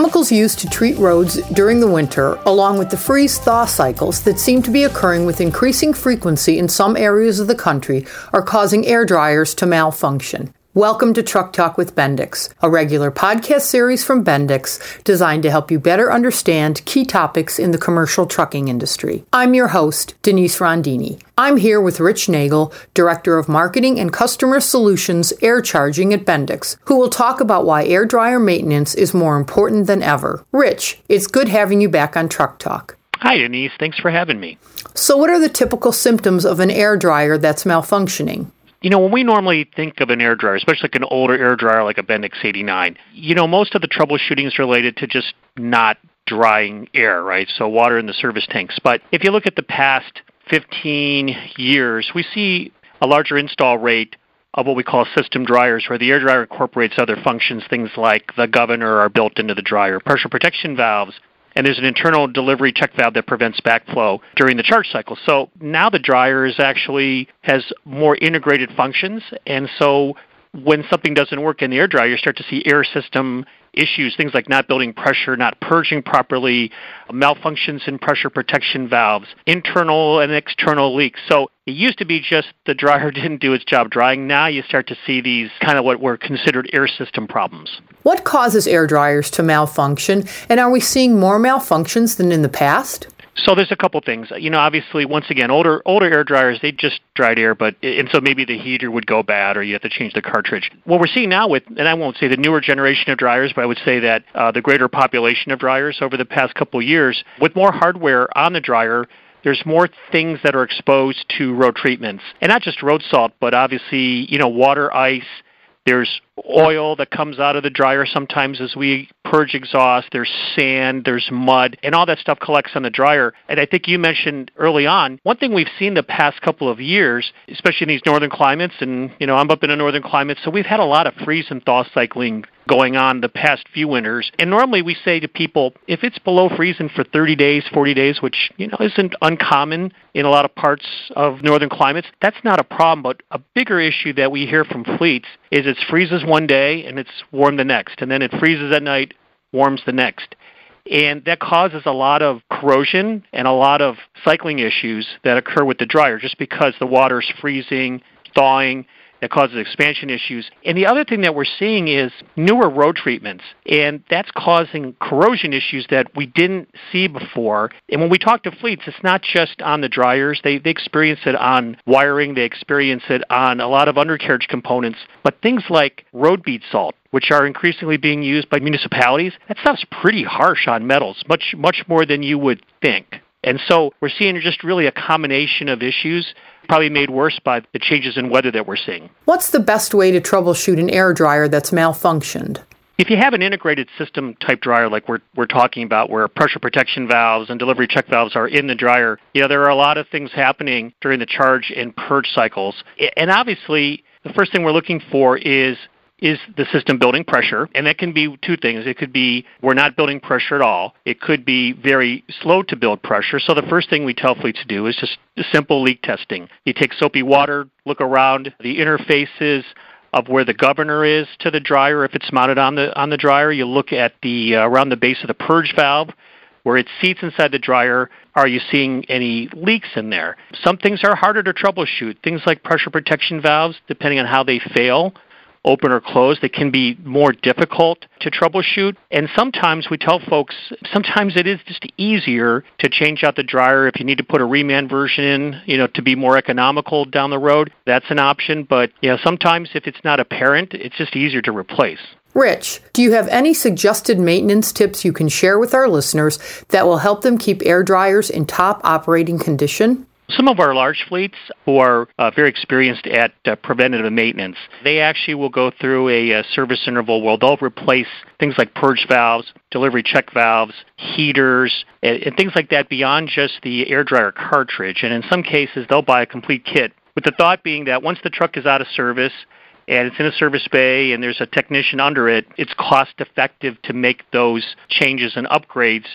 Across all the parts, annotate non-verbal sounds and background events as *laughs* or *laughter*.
chemicals used to treat roads during the winter, along with the freeze thaw cycles that seem to be occurring with increasing frequency in some areas of the country, are causing air dryers to malfunction. Welcome to Truck Talk with Bendix, a regular podcast series from Bendix designed to help you better understand key topics in the commercial trucking industry. I'm your host, Denise Rondini. I'm here with Rich Nagel, Director of Marketing and Customer Solutions Air Charging at Bendix, who will talk about why air dryer maintenance is more important than ever. Rich, it's good having you back on Truck Talk. Hi, Denise. Thanks for having me. So, what are the typical symptoms of an air dryer that's malfunctioning? You know, when we normally think of an air dryer, especially like an older air dryer like a Bendix AD-9, you know, most of the troubleshooting is related to just not drying air, right? So water in the service tanks. But if you look at the past 15 years, we see a larger install rate of what we call system dryers, where the air dryer incorporates other functions, things like the governor are built into the dryer, pressure protection valves, and there's an internal delivery check valve that prevents backflow during the charge cycle. So now the dryer is actually has more integrated functions, and so when something doesn't work in the air dryer, you start to see air system issues, things like not building pressure, not purging properly, malfunctions in pressure protection valves, internal and external leaks. So it used to be just the dryer *laughs* didn't do its job drying. Now you start to see these kind of what were considered air system problems. What causes air dryers to malfunction, and are we seeing more malfunctions than in the past? So there's a couple things. You know, obviously, once again, older older air dryers they just dried air, but and so maybe the heater would go bad, or you have to change the cartridge. What we're seeing now with, and I won't say the newer generation of dryers, but I would say that uh, the greater population of dryers over the past couple years, with more hardware on the dryer, there's more things that are exposed to road treatments, and not just road salt, but obviously, you know, water, ice. There's oil that comes out of the dryer sometimes as we purge exhaust. There's sand, there's mud, and all that stuff collects on the dryer. And I think you mentioned early on, one thing we've seen the past couple of years, especially in these northern climates, and you know I'm up in a northern climate, so we've had a lot of freeze and thaw cycling going on the past few winters. And normally we say to people, if it's below freezing for 30 days, 40 days, which you know isn't uncommon in a lot of parts of northern climates, that's not a problem. But a bigger issue that we hear from fleets is it freezes one day and it's warm the next, and then it freezes at night, warms the next. And that causes a lot of corrosion and a lot of cycling issues that occur with the dryer just because the water's freezing, thawing, that causes expansion issues. And the other thing that we're seeing is newer road treatments, and that's causing corrosion issues that we didn't see before. And when we talk to fleets, it's not just on the dryers, they, they experience it on wiring, they experience it on a lot of undercarriage components, but things like road bead salt which are increasingly being used by municipalities, that stuff's pretty harsh on metals, much much more than you would think. And so we're seeing just really a combination of issues, probably made worse by the changes in weather that we're seeing. What's the best way to troubleshoot an air dryer that's malfunctioned? If you have an integrated system type dryer like we're, we're talking about, where pressure protection valves and delivery check valves are in the dryer, you know, there are a lot of things happening during the charge and purge cycles. And obviously, the first thing we're looking for is is the system building pressure? And that can be two things. It could be we're not building pressure at all. It could be very slow to build pressure. So the first thing we tell fleets to do is just simple leak testing. You take soapy water, look around the interfaces of where the governor is to the dryer if it's mounted on the on the dryer. You look at the uh, around the base of the purge valve where it seats inside the dryer. Are you seeing any leaks in there? Some things are harder to troubleshoot. Things like pressure protection valves, depending on how they fail, open or closed. It can be more difficult to troubleshoot. And sometimes we tell folks, sometimes it is just easier to change out the dryer if you need to put a reman version in, you know, to be more economical down the road. That's an option. But, you know, sometimes if it's not apparent, it's just easier to replace. Rich, do you have any suggested maintenance tips you can share with our listeners that will help them keep air dryers in top operating condition? Some of our large fleets who are uh, very experienced at uh, preventative maintenance, they actually will go through a, a, service interval where they'll replace things like purge valves, delivery check valves, heaters, and, and things like that beyond just the air dryer cartridge. And in some cases, they'll buy a complete kit with the thought being that once the truck is out of service, and it's in a service bay and there's a technician under it, it's cost effective to make those changes and upgrades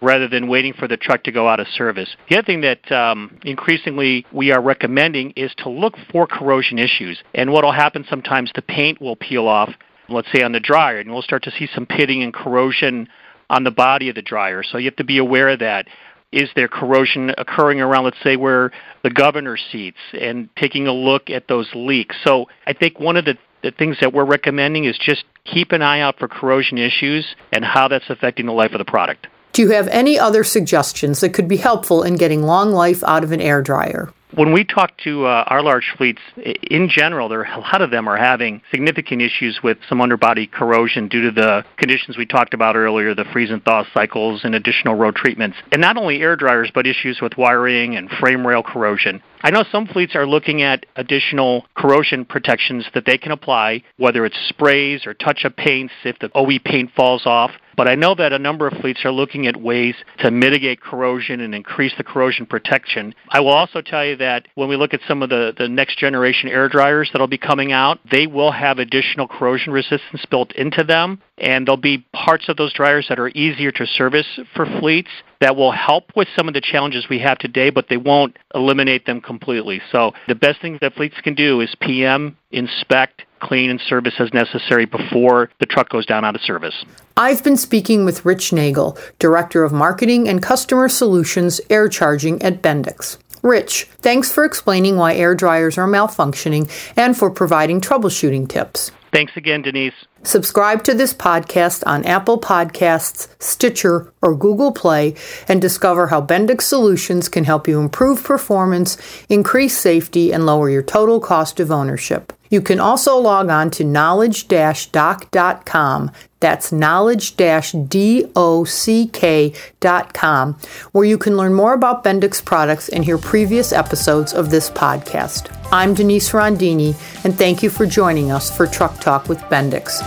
rather than waiting for the truck to go out of service. The other thing that um, increasingly we are recommending is to look for corrosion issues. And what will happen sometimes, the paint will peel off, let's say on the dryer, and we'll start to see some pitting and corrosion on the body of the dryer. So you have to be aware of that. Is there corrosion occurring around, let's say, where the governor seats and taking a look at those leaks? So I think one of the, the things that we're recommending is just keep an eye out for corrosion issues and how that's affecting the life of the product. Do you have any other suggestions that could be helpful in getting long life out of an air dryer? When we talk to uh, our large fleets, in general, there a lot of them are having significant issues with some underbody corrosion due to the conditions we talked about earlier, the freeze and thaw cycles and additional road treatments. And not only air dryers, but issues with wiring and frame rail corrosion. I know some fleets are looking at additional corrosion protections that they can apply, whether it's sprays or touch up paints if the OE paint falls off. But I know that a number of fleets are looking at ways to mitigate corrosion and increase the corrosion protection. I will also tell you that when we look at some of the, the next generation air dryers that'll be coming out, they will have additional corrosion resistance built into them. And there'll be parts of those dryers that are easier to service for fleets that will help with some of the challenges we have today, but they won't eliminate them completely. So the best thing that fleets can do is PM, inspect, clean, and service as necessary before the truck goes down out of service. I've been speaking with Rich Nagel, Director of Marketing and Customer Solutions Air Charging at Bendix. Rich, thanks for explaining why air dryers are malfunctioning and for providing troubleshooting tips. Thanks again, Denise. Subscribe to this podcast on Apple Podcasts, Stitcher, or Google Play and discover how Bendix Solutions can help you improve performance, increase safety, and lower your total cost of ownership. You can also log on to knowledge-dock.com. That's knowledge-dock.com, where you can learn more about Bendix products and hear previous episodes of this podcast. I'm Denise Rondini, and thank you for joining us for Truck Talk with Bendix.